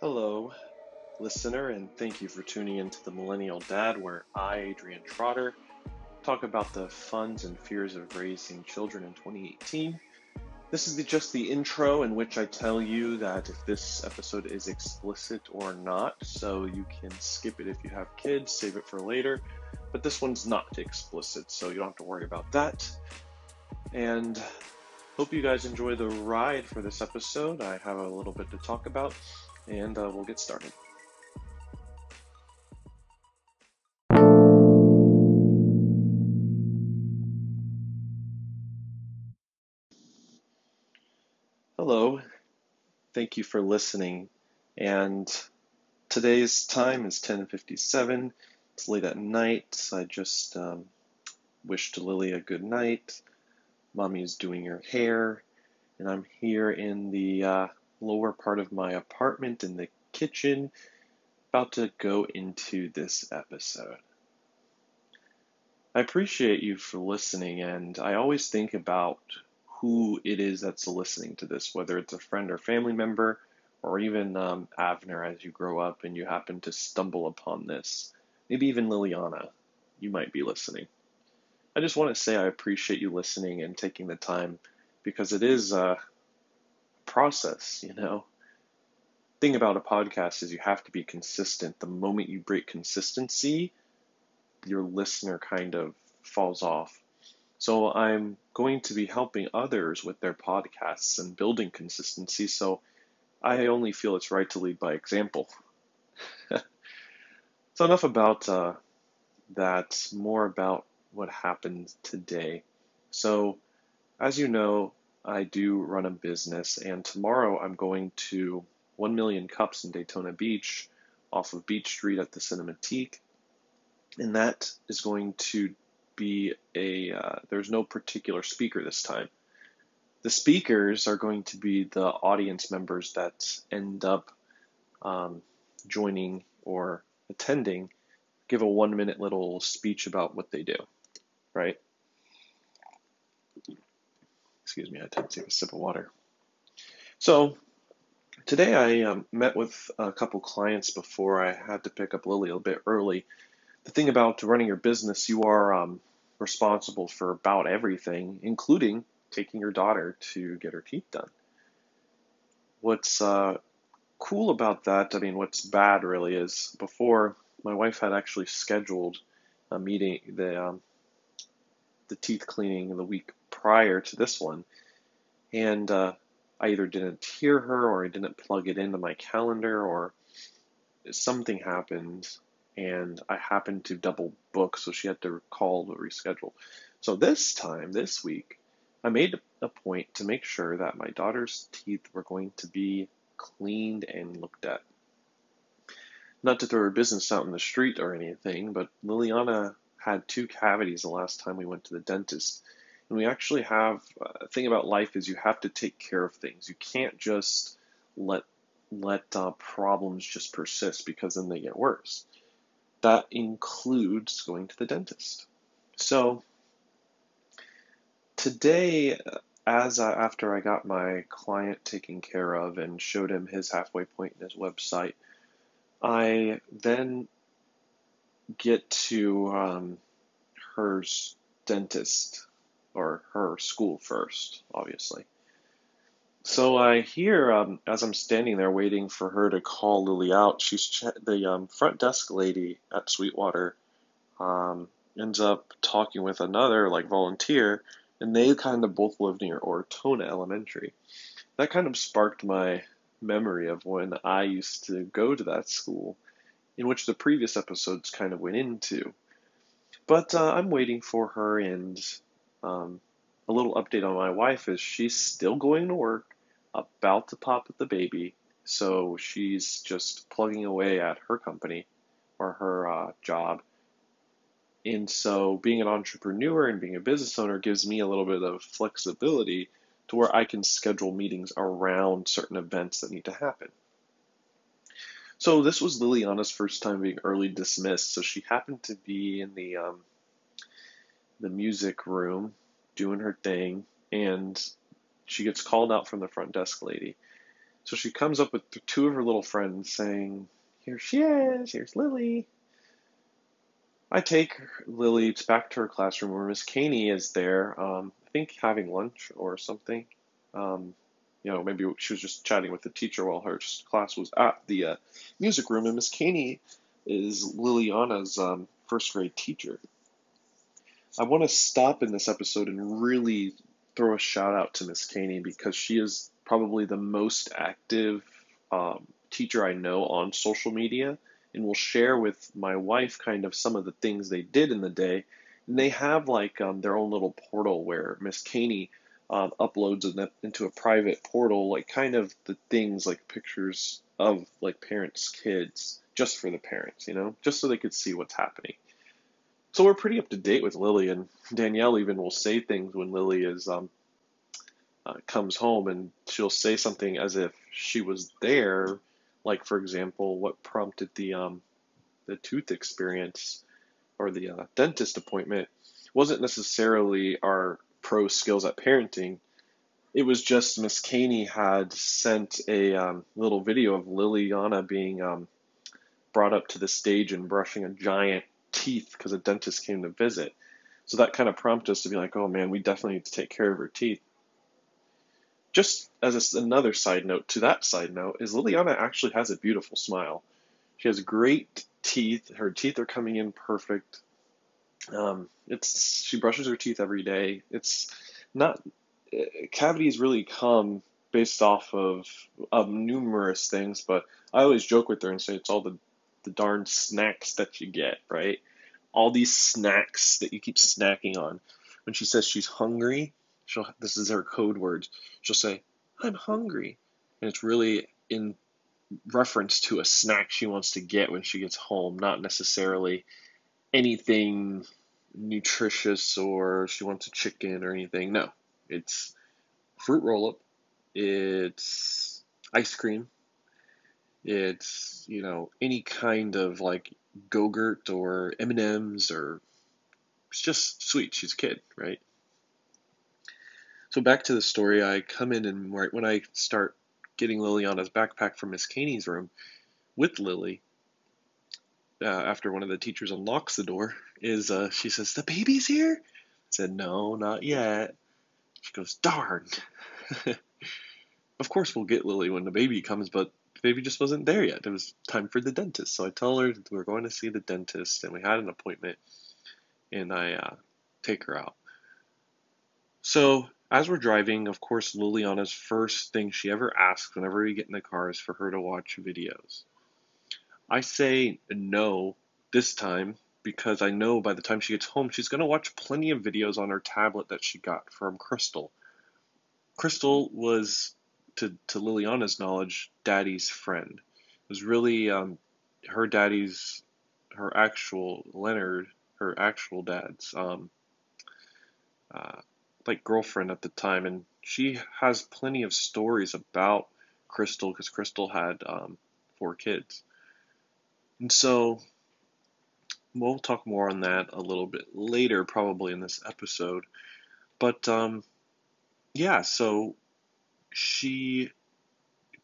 Hello, listener, and thank you for tuning into the Millennial Dad, where I, Adrian Trotter, talk about the funs and fears of raising children in 2018. This is the, just the intro in which I tell you that if this episode is explicit or not, so you can skip it if you have kids, save it for later. But this one's not explicit, so you don't have to worry about that. And hope you guys enjoy the ride for this episode. I have a little bit to talk about and uh, we'll get started. Hello, thank you for listening. And today's time is 10:57. It's late at night. I just um, wished Lily a good night. Mommy is doing her hair, and I'm here in the uh, lower part of my apartment in the kitchen, about to go into this episode. I appreciate you for listening, and I always think about who it is that's listening to this, whether it's a friend or family member, or even um, Avner as you grow up and you happen to stumble upon this. Maybe even Liliana, you might be listening. I just want to say I appreciate you listening and taking the time because it is uh, process, you know. Thing about a podcast is you have to be consistent. The moment you break consistency, your listener kind of falls off. So I'm going to be helping others with their podcasts and building consistency. So I only feel it's right to lead by example. so enough about uh, that. More about what happened today. So, as you know, I do run a business, and tomorrow I'm going to 1 Million Cups in Daytona Beach off of Beach Street at the Cinematique. And that is going to be a, uh, there's no particular speaker this time. The speakers are going to be the audience members that end up um, joining or attending, give a one minute little speech about what they do, right? Excuse me, I to take a sip of water. So today I um, met with a couple clients before I had to pick up Lily a bit early. The thing about running your business, you are um, responsible for about everything, including taking your daughter to get her teeth done. What's uh, cool about that, I mean, what's bad really is before my wife had actually scheduled a meeting, the um, the teeth cleaning in the week prior to this one, and uh, I either didn't hear her or I didn't plug it into my calendar or something happened and I happened to double book, so she had to call to reschedule. So this time, this week, I made a point to make sure that my daughter's teeth were going to be cleaned and looked at. Not to throw her business out in the street or anything, but Liliana had two cavities the last time we went to the dentist, and we actually have a thing about life is you have to take care of things. You can't just let let uh, problems just persist because then they get worse. That includes going to the dentist. So today, as I, after I got my client taken care of and showed him his halfway point in his website, I then get to um, her dentist or her school first, obviously. So I hear um, as I'm standing there waiting for her to call Lily out, she's ch- the um, front desk lady at Sweetwater um, ends up talking with another like volunteer, and they kind of both live near Ortona Elementary. That kind of sparked my memory of when I used to go to that school, in which the previous episodes kind of went into. But uh, I'm waiting for her, and um, a little update on my wife is she's still going to work, about to pop with the baby, so she's just plugging away at her company or her uh, job. And so, being an entrepreneur and being a business owner gives me a little bit of flexibility to where I can schedule meetings around certain events that need to happen. So, this was Liliana's first time being early dismissed. So, she happened to be in the um, the music room doing her thing, and she gets called out from the front desk lady. So she comes up with two of her little friends saying, Here she is, here's Lily. I take Lily back to her classroom where Miss Caney is there, um, I think having lunch or something. Um, you know, maybe she was just chatting with the teacher while her class was at the uh, music room, and Miss Caney is Liliana's um, first grade teacher. I want to stop in this episode and really throw a shout out to Miss Caney because she is probably the most active um, teacher I know on social media and will share with my wife kind of some of the things they did in the day. And they have like um, their own little portal where Miss Caney um, uploads into a private portal, like kind of the things like pictures of like parents' kids just for the parents, you know, just so they could see what's happening. So we're pretty up to date with Lily, and Danielle even will say things when Lily is um, uh, comes home, and she'll say something as if she was there. Like for example, what prompted the um, the tooth experience or the uh, dentist appointment wasn't necessarily our pro skills at parenting. It was just Miss Caney had sent a um, little video of Liliana being um, brought up to the stage and brushing a giant teeth because a dentist came to visit. So that kind of prompted us to be like, oh man, we definitely need to take care of her teeth. Just as a, another side note to that side note, is Liliana actually has a beautiful smile. She has great teeth. Her teeth are coming in perfect. Um, it's she brushes her teeth every day. It's not cavities really come based off of, of numerous things, but I always joke with her and say it's all the the darn snacks that you get, right? All these snacks that you keep snacking on. When she says she's hungry, she'll this is her code word. She'll say, "I'm hungry," and it's really in reference to a snack she wants to get when she gets home, not necessarily anything nutritious or she wants a chicken or anything. No, it's fruit roll up, it's ice cream, it's you know any kind of like Go-Gurt or M&Ms or it's just sweet. She's a kid, right? So back to the story, I come in and right when I start getting Liliana's backpack from Miss Caney's room with Lily, uh, after one of the teachers unlocks the door, is uh, she says, "The baby's here." I said, "No, not yet." She goes, "Darn." of course, we'll get Lily when the baby comes, but baby just wasn't there yet. It was time for the dentist. So I tell her we are going to see the dentist and we had an appointment and I uh, take her out. So as we're driving, of course, Liliana's first thing she ever asks whenever we get in the car is for her to watch videos. I say no this time because I know by the time she gets home, she's going to watch plenty of videos on her tablet that she got from Crystal. Crystal was to to Liliana's knowledge, Daddy's friend. It was really um, her daddy's, her actual Leonard, her actual dad's um, uh, like girlfriend at the time, and she has plenty of stories about Crystal because Crystal had um, four kids, and so we'll talk more on that a little bit later, probably in this episode. But um, yeah, so she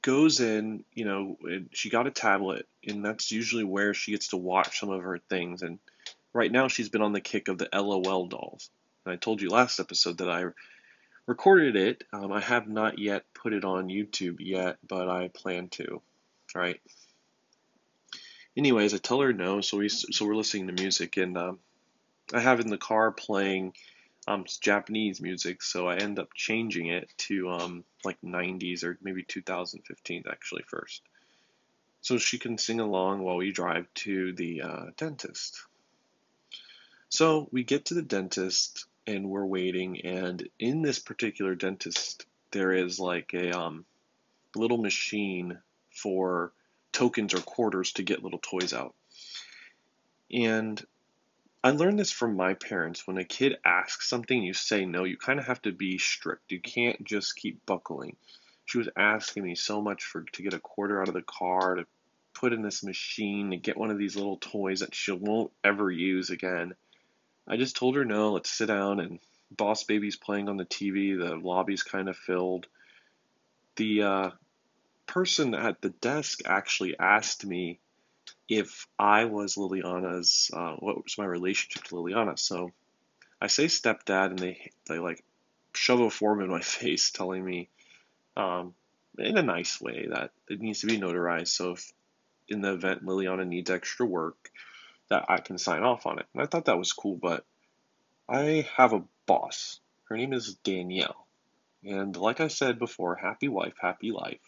goes in, you know, she got a tablet, and that's usually where she gets to watch some of her things. And right now, she's been on the kick of the LOL dolls. And I told you last episode that I recorded it. Um, I have not yet put it on YouTube yet, but I plan to. Right. Anyways, I tell her no, so we so we're listening to music, and um, I have in the car playing um, Japanese music, so I end up changing it to um, like 90s or maybe 2015 actually first. So she can sing along while we drive to the uh, dentist. So we get to the dentist and we're waiting, and in this particular dentist, there is like a um, little machine for tokens or quarters to get little toys out. And I learned this from my parents. When a kid asks something, you say no. You kind of have to be strict. You can't just keep buckling. She was asking me so much for to get a quarter out of the car to put in this machine to get one of these little toys that she won't ever use again. I just told her no. Let's sit down and Boss Baby's playing on the TV. The lobby's kind of filled. The uh, person at the desk actually asked me if I was Liliana's, uh, what was my relationship to Liliana. So I say stepdad, and they they like shove a form in my face telling me, um, in a nice way, that it needs to be notarized. So if in the event Liliana needs extra work, that I can sign off on it. And I thought that was cool, but I have a boss. Her name is Danielle. And like I said before, happy wife, happy life.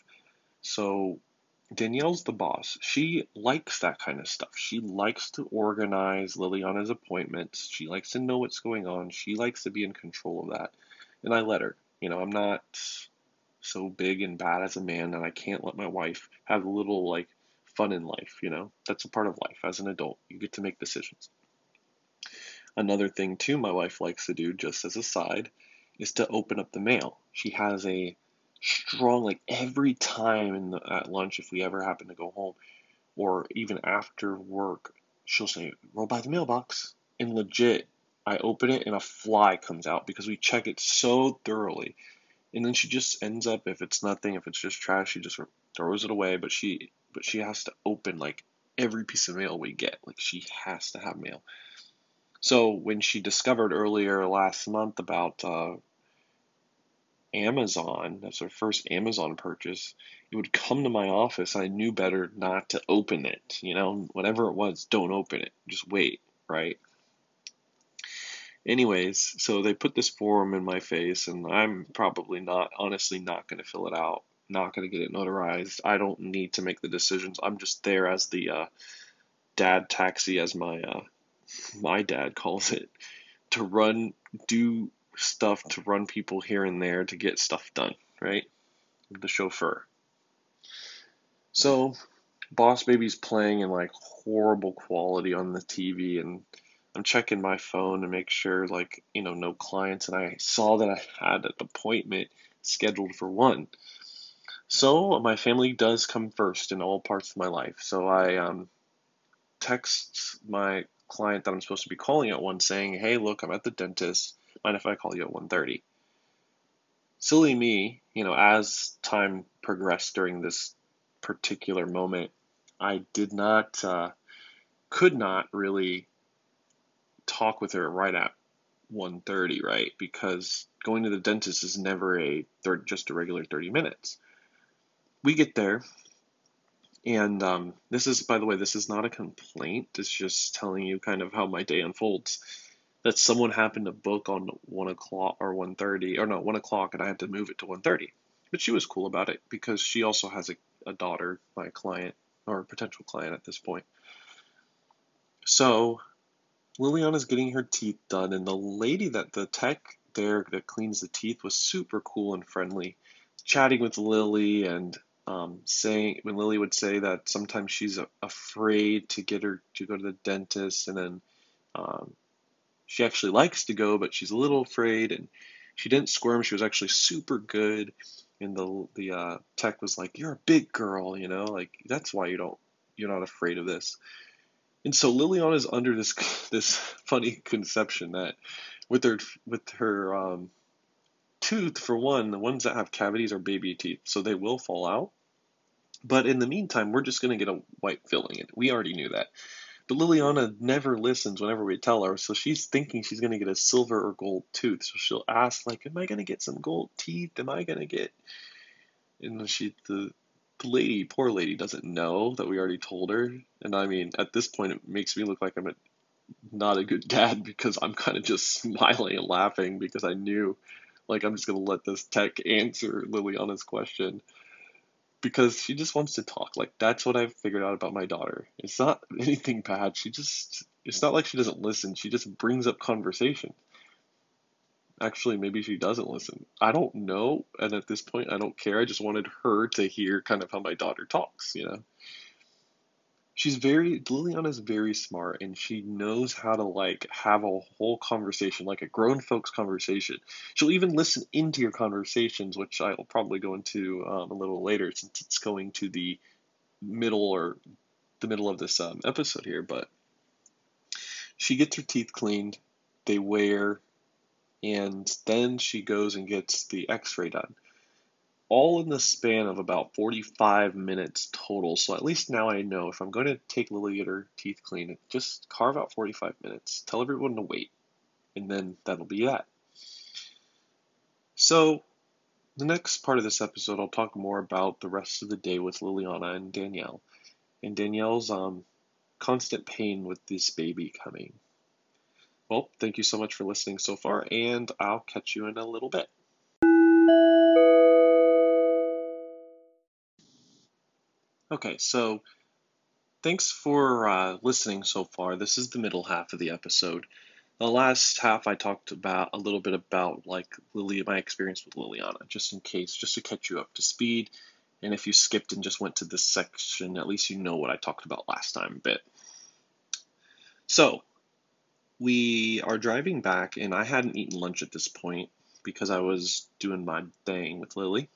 So Danielle's the boss. She likes that kind of stuff. She likes to organize Liliana's appointments. She likes to know what's going on. She likes to be in control of that. And I let her. You know, I'm not so big and bad as a man that I can't let my wife have a little like fun in life, you know? That's a part of life as an adult. You get to make decisions. Another thing too my wife likes to do just as a side is to open up the mail. She has a strong like every time in the, at lunch if we ever happen to go home or even after work she'll say roll by the mailbox. And legit i open it and a fly comes out because we check it so thoroughly. And then she just ends up if it's nothing if it's just trash she just throws it away. But she but she has to open like every piece of mail we get. Like she has to have mail. So when she discovered earlier last month about uh, Amazon, that's her first Amazon purchase, it would come to my office. I knew better not to open it. You know, whatever it was, don't open it. Just wait, right? Anyways, so they put this form in my face, and I'm probably not, honestly, not going to fill it out, not going to get it notarized. I don't need to make the decisions. I'm just there as the uh, dad taxi, as my uh, my dad calls it, to run, do stuff to run people here and there to get stuff done, right? The chauffeur. So, Boss Baby's playing in like horrible quality on the TV, and I'm checking my phone to make sure, like, you know, no clients, and I saw that I had an appointment scheduled for one. So, my family does come first in all parts of my life. So, I um, text my client that I'm supposed to be calling at one saying, hey, look, I'm at the dentist Mind if I call you at 1.30? Silly me, you know, as time progressed during this particular moment, I did not, uh, could not really talk with her right at 1.30, right? Because going to the dentist is never a just a regular 30 minutes. We get there, and um, this is, by the way, this is not a complaint. It's just telling you kind of how my day unfolds that someone happened to book on one o'clock or one thirty or no one o'clock, and I had to move it to one thirty. But she was cool about it because she also has a, a daughter, my client or potential client at this point. So Liliana's getting her teeth done, and the lady that the tech there that cleans the teeth was super cool and friendly, chatting with Lily and um, saying when Lily would say that sometimes she's afraid to get her to go to the dentist, and then um, she actually likes to go, but she's a little afraid, and she didn't squirm. She was actually super good, and the the uh, tech was like, "You're a big girl, you know, like that's why you don't you're not afraid of this." And so Liliana is under this this funny conception that with her with her um, tooth, for one, the ones that have cavities are baby teeth, so they will fall out. But in the meantime, we're just going to get a white filling. We already knew that. But Liliana never listens whenever we tell her, so she's thinking she's going to get a silver or gold tooth. So she'll ask, like, "Am I going to get some gold teeth? Am I going to get?" And she, the, the lady, poor lady, doesn't know that we already told her. And I mean, at this point, it makes me look like I'm a, not a good dad because I'm kind of just smiling and laughing because I knew, like, I'm just going to let this tech answer Liliana's question because she just wants to talk. Like that's what I've figured out about my daughter. It's not anything bad. She just it's not like she doesn't listen. She just brings up conversation. Actually, maybe she doesn't listen. I don't know, and at this point I don't care. I just wanted her to hear kind of how my daughter talks, you know she's very Liliana's very smart and she knows how to like have a whole conversation, like a grown folks conversation. She'll even listen into your conversations, which I'll probably go into um, a little later since it's going to the middle or the middle of this um, episode here. But she gets her teeth cleaned, they wear, and then she goes and gets the X-ray done. All in the span of about 45 minutes total. So at least now I know if I'm going to take Lily get her teeth clean, just carve out 45 minutes. Tell everyone to wait, and then that'll be that. So, the next part of this episode, I'll talk more about the rest of the day with Liliana and Danielle, and Danielle's um, constant pain with this baby coming. Well, thank you so much for listening so far, and I'll catch you in a little bit. Okay, so thanks for uh, listening so far. This is the middle half of the episode. The last half I talked about a little bit about like Lily, my experience with Liliana, just in case, just to catch you up to speed. And if you skipped and just went to this section, at least you know what I talked about last time a bit. So we are driving back, and I hadn't eaten lunch at this point because I was doing my thing with Lily.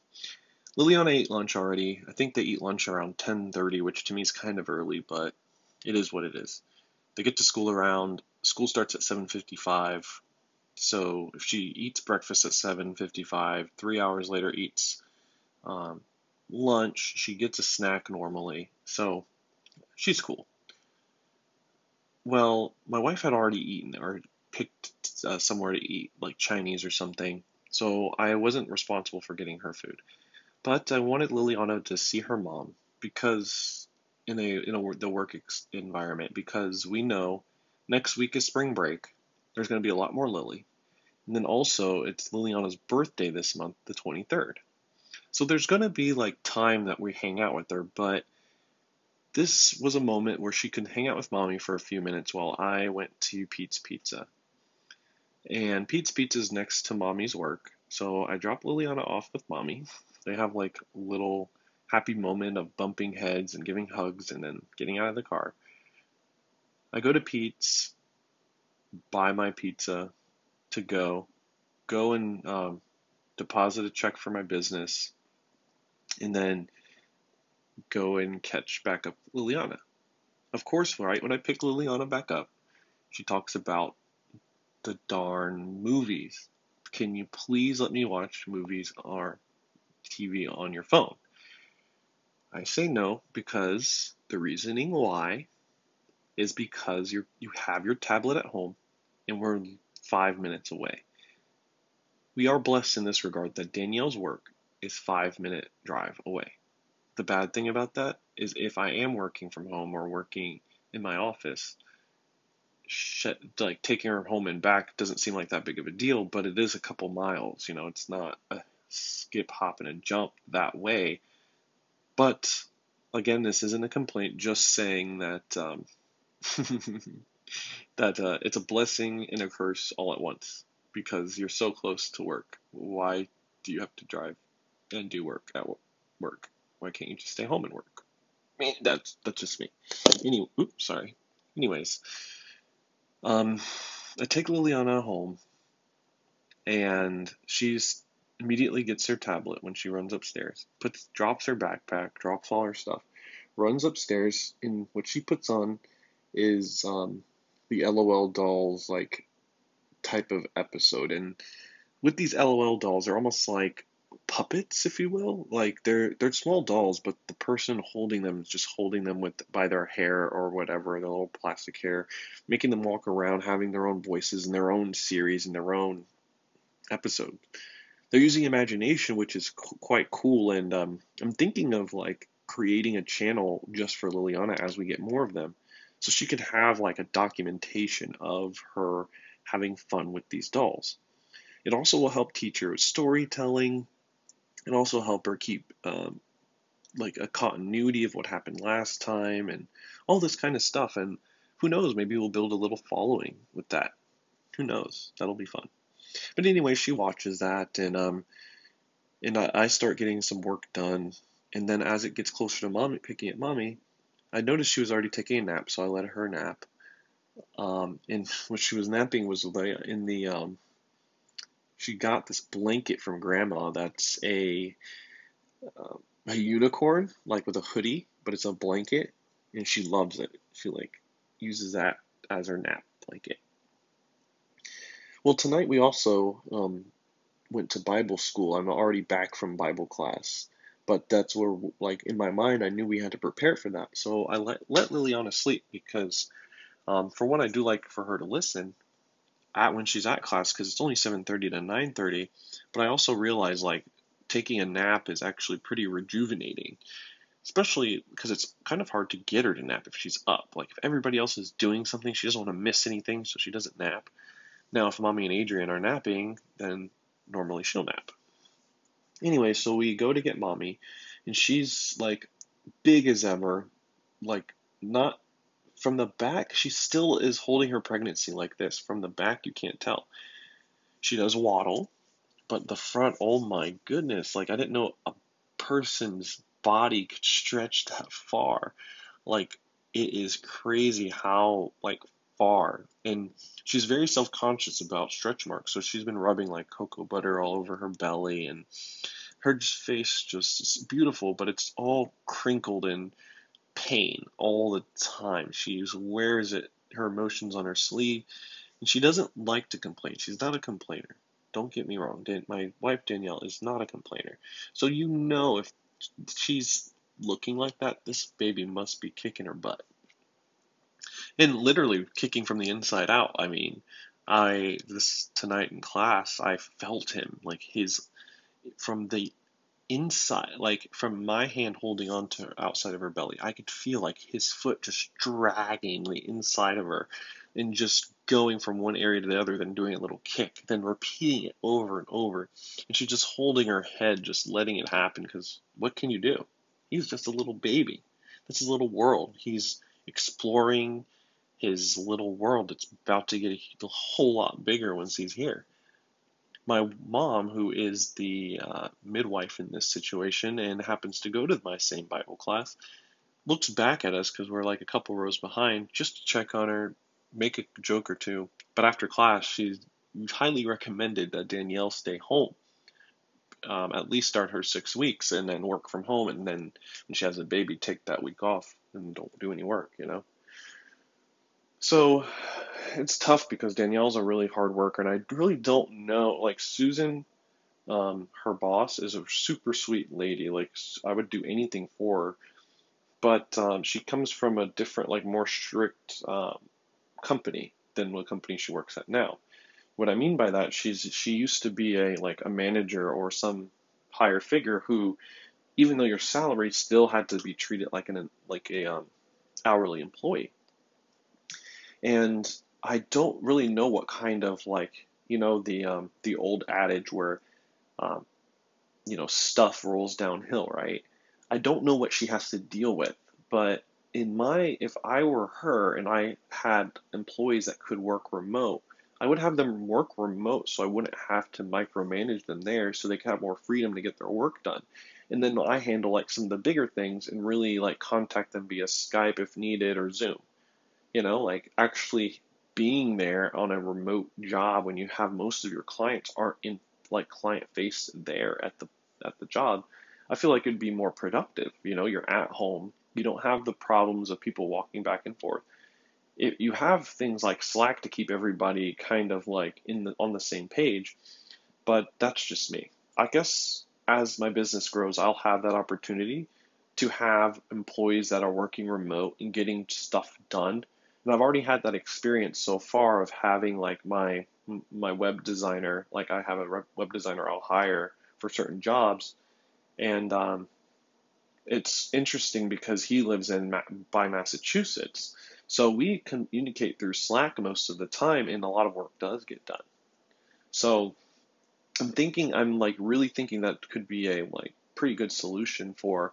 Liliana ate lunch already. I think they eat lunch around 10:30, which to me is kind of early, but it is what it is. They get to school around school starts at 7:55. So if she eats breakfast at 7:55, three hours later eats um, lunch, she gets a snack normally. So she's cool. Well, my wife had already eaten or picked uh, somewhere to eat, like Chinese or something. So I wasn't responsible for getting her food. But I wanted Liliana to see her mom because in a in a the work ex- environment because we know next week is spring break. There's going to be a lot more Lily. And then also it's Liliana's birthday this month, the 23rd. So there's going to be like time that we hang out with her, but this was a moment where she could hang out with mommy for a few minutes while I went to Pete's Pizza. And Pete's Pizza is next to mommy's work. So I dropped Liliana off with mommy they have like little happy moment of bumping heads and giving hugs and then getting out of the car. I go to Pete's, buy my pizza to go, go and um, deposit a check for my business, and then go and catch back up with Liliana. Of course, right when I pick Liliana back up, she talks about the darn movies. Can you please let me watch movies or TV on your phone? I say no because the reasoning why is because you you have your tablet at home and we're five minutes away. We are blessed in this regard that Danielle's work is five minute drive away. The bad thing about that is if I am working from home or working in my office, like taking her home and back doesn't seem like that big of a deal, but it is a couple miles. You know, it's not a skip, hop, and a jump that way. But again, this isn't a complaint, just saying that um, that uh, it's a blessing and a curse all at once because you're so close to work. Why do you have to drive and do work at work? Why can't you just stay home and work? I mean, that's that's just me. Anyway, oops, sorry. Anyways, um, I take Liliana home, and she's immediately gets her tablet when she runs upstairs, puts drops her backpack, drops all her stuff, runs upstairs, and what she puts on is um, the LOL dolls like type of episode. And with these LOL dolls, they're almost like puppets, if you will. Like they're they're small dolls, but the person holding them is just holding them with by their hair or whatever, their little plastic hair, making them walk around, having their own voices and their own series and their own episode they're using imagination, which is quite cool. And um, I'm thinking of like creating a channel just for Liliana as we get more of them, so she could have like a documentation of her having fun with these dolls. It also will help teach her storytelling, and also help her keep um, like a continuity of what happened last time and all this kind of stuff. And who knows, maybe we'll build a little following with that. Who knows? That'll be fun. But anyway, she watches that, and um, and I, I start getting some work done. And then as it gets closer to mommy picking at mommy, I noticed she was already taking a nap, so I let her nap. Um, and when she was napping was in the um, she got this blanket from grandma that's a uh, a unicorn like with a hoodie, but it's a blanket, and she loves it. She like uses that as her nap blanket. Well, tonight we also um, went to Bible school. I'm already back from Bible class. But that's where, like, in my mind, I knew we had to prepare for that. So I let, let Liliana sleep because, um, for one, I do like for her to listen at when she's at class because it's only 7.30 to 9.30. But I also realize, like, taking a nap is actually pretty rejuvenating especially because it's kind of hard to get her to nap if she's up. Like if everybody else is doing something, she doesn't want to miss anything, so she doesn't nap. Now, if mommy and Adrian are napping, then normally she'll nap. Anyway, so we go to get mommy, and she's like big as ever, like not from the back. She still is holding her pregnancy like this. From the back, you can't tell. She does waddle, but the front, oh my goodness! Like I didn't know a person's body could stretch that far. Like it is crazy how like far. And she's very self conscious about stretch marks, so she's been rubbing like cocoa butter all over her belly and her face just is beautiful, but it's all crinkled in pain all the time. She wears it her emotions on her sleeve, and she doesn't like to complain. She's not a complainer. Don't get me wrong. My wife Danielle is not a complainer. So you know if she's looking like that, this baby must be kicking her butt. And literally kicking from the inside out. I mean, I this tonight in class, I felt him like his from the inside, like from my hand holding onto outside of her belly, I could feel like his foot just dragging the inside of her and just going from one area to the other, then doing a little kick, then repeating it over and over. And she's just holding her head, just letting it happen because what can you do? He's just a little baby. This is a little world. He's exploring his little world. It's about to get a whole lot bigger once he's here. My mom, who is the uh, midwife in this situation and happens to go to my same Bible class, looks back at us because we're like a couple rows behind just to check on her, make a joke or two. But after class, she highly recommended that Danielle stay home. Um, at least start her six weeks and then work from home. And then when she has a baby, take that week off and don't do any work, you know? So it's tough because Danielle's a really hard worker. And I really don't know. Like, Susan, um, her boss, is a super sweet lady. Like, I would do anything for her. But um, she comes from a different, like, more strict um, company than the company she works at now. What I mean by that, she's she used to be a like a manager or some higher figure who, even though your salary still had to be treated like an like a um, hourly employee. And I don't really know what kind of like you know the um, the old adage where, um, you know, stuff rolls downhill, right? I don't know what she has to deal with, but in my if I were her and I had employees that could work remote, I would have them work remote so I wouldn't have to micromanage them there so they could have more freedom to get their work done. And then I handle like some of the bigger things and really like contact them via Skype if needed or Zoom. You know, like actually being there on a remote job when you have most of your clients aren't in like client face there at the at the job, I feel like it'd be more productive. You know, you're at home, you don't have the problems of people walking back and forth. It, you have things like Slack to keep everybody kind of like in the, on the same page, but that's just me. I guess as my business grows, I'll have that opportunity to have employees that are working remote and getting stuff done. And I've already had that experience so far of having like my my web designer, like I have a web designer I'll hire for certain jobs, and um, it's interesting because he lives in by Massachusetts. So we communicate through Slack most of the time, and a lot of work does get done. So I'm thinking, I'm like really thinking that could be a like pretty good solution for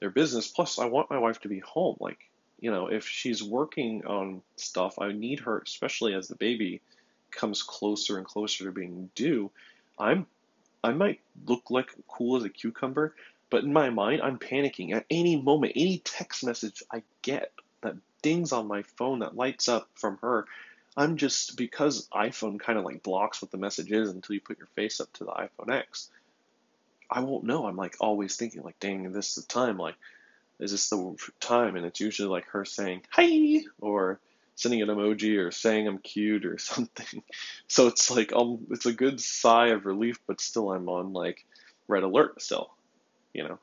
their business. Plus, I want my wife to be home. Like, you know, if she's working on stuff, I need her, especially as the baby comes closer and closer to being due. I'm, I might look like cool as a cucumber, but in my mind, I'm panicking at any moment, any text message I get that dings on my phone that lights up from her. I'm just because iPhone kind of like blocks what the message is until you put your face up to the iPhone X. I won't know. I'm like always thinking like, dang, this is the time. Like, is this the time? And it's usually like her saying, "Hi," or sending an emoji or saying I'm cute or something. So it's like um it's a good sigh of relief, but still I'm on like red alert still, you know.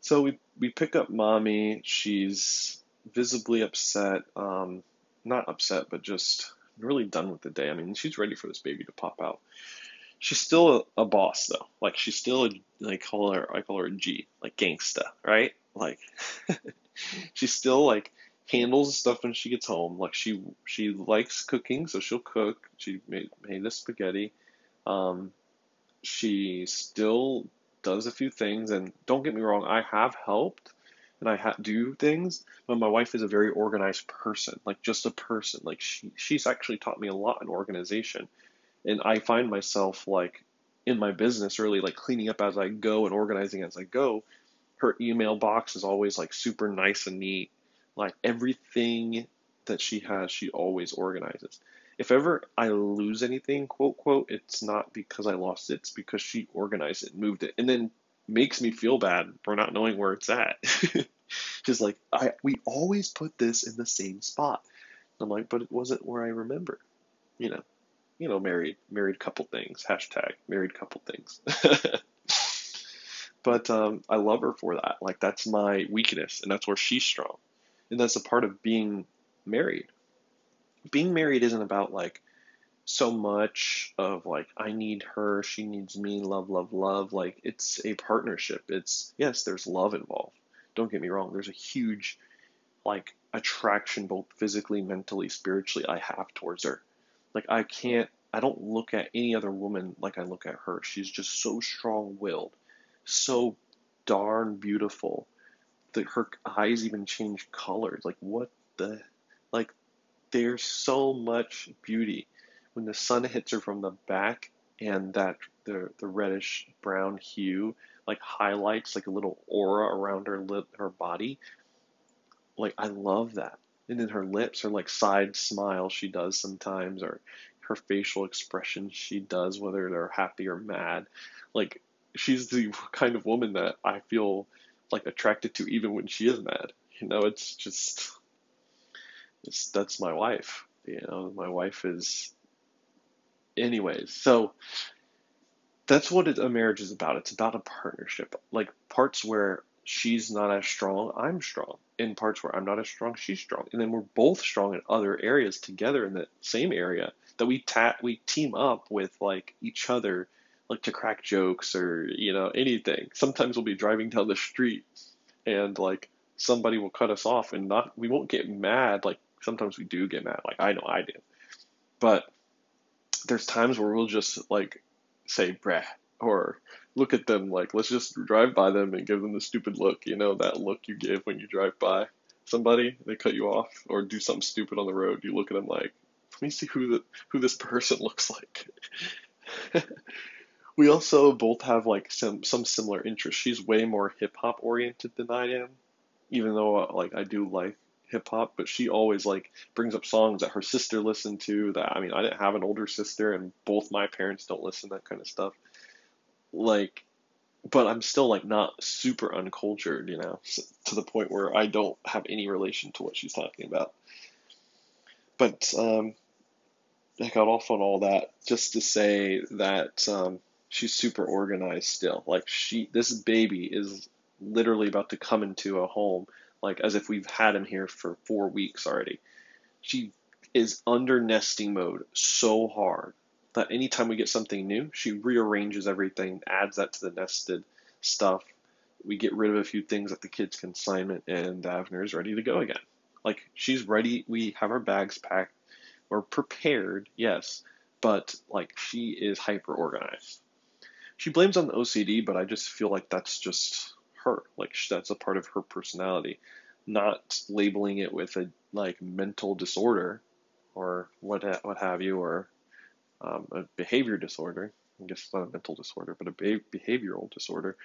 So we we pick up mommy. She's visibly upset. Um, not upset, but just really done with the day. I mean, she's ready for this baby to pop out. She's still a, a boss though. Like she's still a I call her I call her a G, like gangsta, right? Like she still like handles stuff when she gets home. Like she she likes cooking, so she'll cook. She made made the spaghetti. Um, she still does a few things, and don't get me wrong, I have helped and I ha- do things, but my wife is a very organized person, like just a person. Like she she's actually taught me a lot in organization, and I find myself like in my business really like cleaning up as I go and organizing as I go. Her email box is always like super nice and neat. Like everything that she has, she always organizes. If ever I lose anything, quote, quote, it's not because I lost it, it's because she organized it, moved it, and then makes me feel bad for not knowing where it's at. Just like, I, we always put this in the same spot. I'm like, but it wasn't where I remember. You know, you know, married, married couple things, hashtag married couple things. but um, I love her for that. Like, that's my weakness, and that's where she's strong. And that's a part of being married being married isn't about like so much of like I need her, she needs me, love, love, love. Like it's a partnership. It's yes, there's love involved. Don't get me wrong. There's a huge like attraction both physically, mentally, spiritually I have towards her. Like I can't I don't look at any other woman like I look at her. She's just so strong-willed, so darn beautiful. That her eyes even change colors. Like what the like there's so much beauty when the sun hits her from the back and that the the reddish brown hue like highlights like a little aura around her lip her body like i love that and then her lips are like side smile she does sometimes or her facial expressions she does whether they're happy or mad like she's the kind of woman that i feel like attracted to even when she is mad you know it's just it's, that's my wife. You know, my wife is. Anyways, so that's what a marriage is about. It's about a partnership. Like parts where she's not as strong, I'm strong. In parts where I'm not as strong, she's strong. And then we're both strong in other areas together in the same area that we ta- we team up with like each other like to crack jokes or you know anything. Sometimes we'll be driving down the street and like somebody will cut us off and not we won't get mad like sometimes we do get mad. Like I know I do. But there's times where we'll just like say bruh or look at them like let's just drive by them and give them the stupid look, you know, that look you give when you drive by somebody, they cut you off or do something stupid on the road, you look at them like, let me see who the who this person looks like. we also both have like some some similar interests. She's way more hip hop oriented than I am, even though uh, like I do like hip hop, but she always like brings up songs that her sister listened to. That I mean, I didn't have an older sister, and both my parents don't listen to that kind of stuff. Like, but I'm still like not super uncultured, you know, to the point where I don't have any relation to what she's talking about. But um, I got off on all that just to say that um, she's super organized still. Like she, this baby is literally about to come into a home like as if we've had him here for four weeks already. She is under nesting mode so hard that anytime we get something new, she rearranges everything, adds that to the nested stuff. We get rid of a few things at the kids' consignment, and Avner is ready to go again. Like she's ready. We have our bags packed. We're prepared, yes, but like she is hyper organized. She blames on the OCD, but I just feel like that's just her. Like that's a part of her personality, not labeling it with a like mental disorder or what what have you, or um, a behavior disorder. I guess it's not a mental disorder, but a be- behavioral disorder.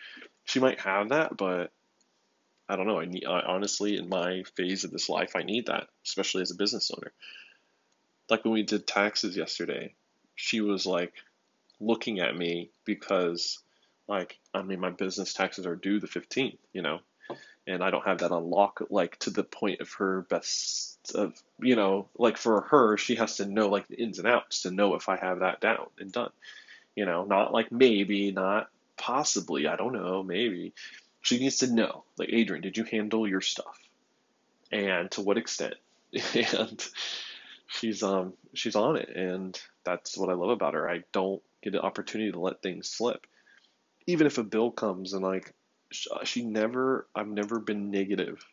She might have that, but I don't know. I need I, honestly in my phase of this life, I need that, especially as a business owner. Like when we did taxes yesterday, she was like looking at me because like I mean my business taxes are due the 15th, you know. And I don't have that on lock like to the point of her best of you know like for her she has to know like the ins and outs to know if I have that down and done. You know, not like maybe, not possibly, I don't know, maybe. She needs to know, like Adrian, did you handle your stuff? And to what extent? and she's um she's on it and that's what I love about her. I don't get an opportunity to let things slip. Even if a bill comes and like Uh, she never I've never been negative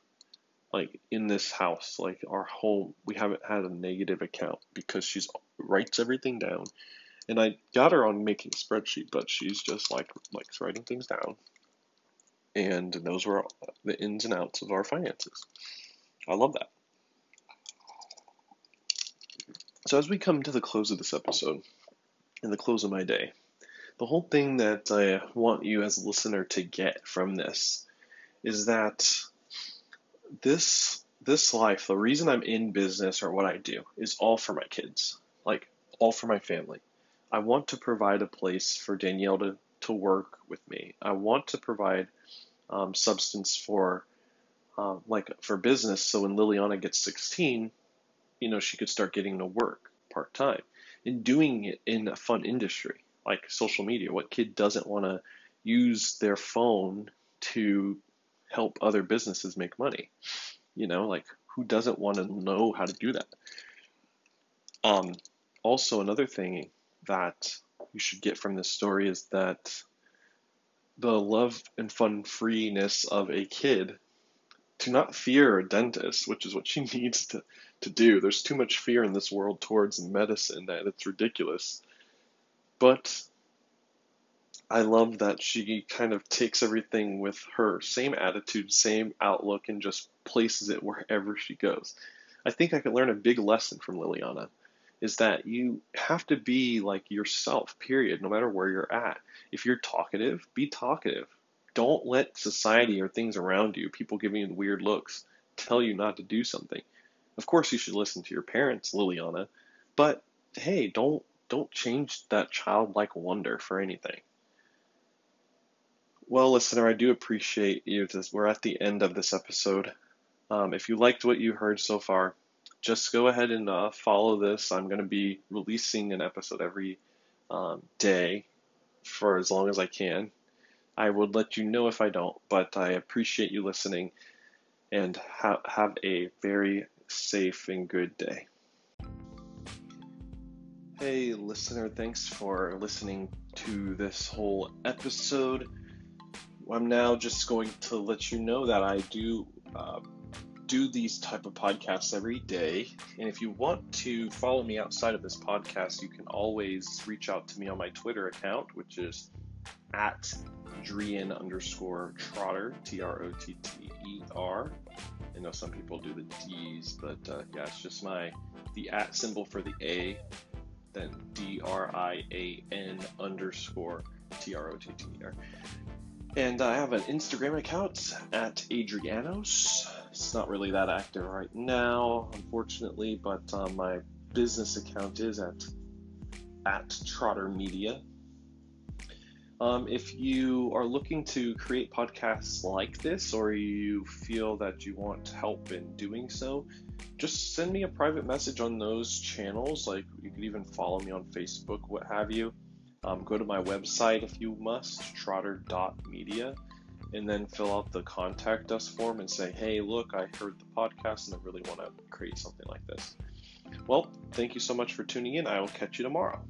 like in this house. Like our home we haven't had a negative account because she's writes everything down. And I got her on making a spreadsheet but she's just like likes writing things down. And those were the ins and outs of our finances. I love that. So as we come to the close of this episode and the close of my day the whole thing that I want you as a listener to get from this is that this this life, the reason I'm in business or what I do is all for my kids, like all for my family. I want to provide a place for Danielle to, to work with me. I want to provide um, substance for uh, like for business. So when Liliana gets 16, you know, she could start getting to work part time and doing it in a fun industry like social media. What kid doesn't want to use their phone to help other businesses make money? You know, like who doesn't want to know how to do that? Um, also, another thing that you should get from this story is that the love and fun freeness of a kid to not fear a dentist, which is what she needs to, to do. There's too much fear in this world towards medicine that it's ridiculous. But I love that she kind of takes everything with her same attitude, same outlook, and just places it wherever she goes. I think I could learn a big lesson from Liliana is that you have to be like yourself, period, no matter where you're at. If you're talkative, be talkative. Don't let society or things around you, people giving you weird looks, tell you not to do something. Of course, you should listen to your parents, Liliana, but hey, don't don't change that childlike wonder for anything. Well, listener, I do appreciate you. We're at the end of this episode. Um, if you liked what you heard so far, just go ahead and uh, follow this. I'm going to be releasing an episode every um, day for as long as I can. I would let you know if I don't, but I appreciate you listening and ha- have a very safe and good day. Hey, listener, thanks for listening to this whole episode. I'm now just going to let you know that I do uh, do these type of podcasts every day. And if you want to follow me outside of this podcast, you can always reach out to me on my Twitter account, which is at Drian underscore Trotter, T R O T T E R. I know some people do the D's, but uh, yeah, it's just my the at symbol for the A then D R I A N underscore T R O T T E R. And I have an Instagram account at Adrianos. It's not really that active right now, unfortunately, but uh, my business account is at at Trotter Media. Um, if you are looking to create podcasts like this, or you feel that you want help in doing so, just send me a private message on those channels. Like you could even follow me on Facebook, what have you. Um, go to my website if you must, trotter.media, and then fill out the contact us form and say, hey, look, I heard the podcast and I really want to create something like this. Well, thank you so much for tuning in. I will catch you tomorrow.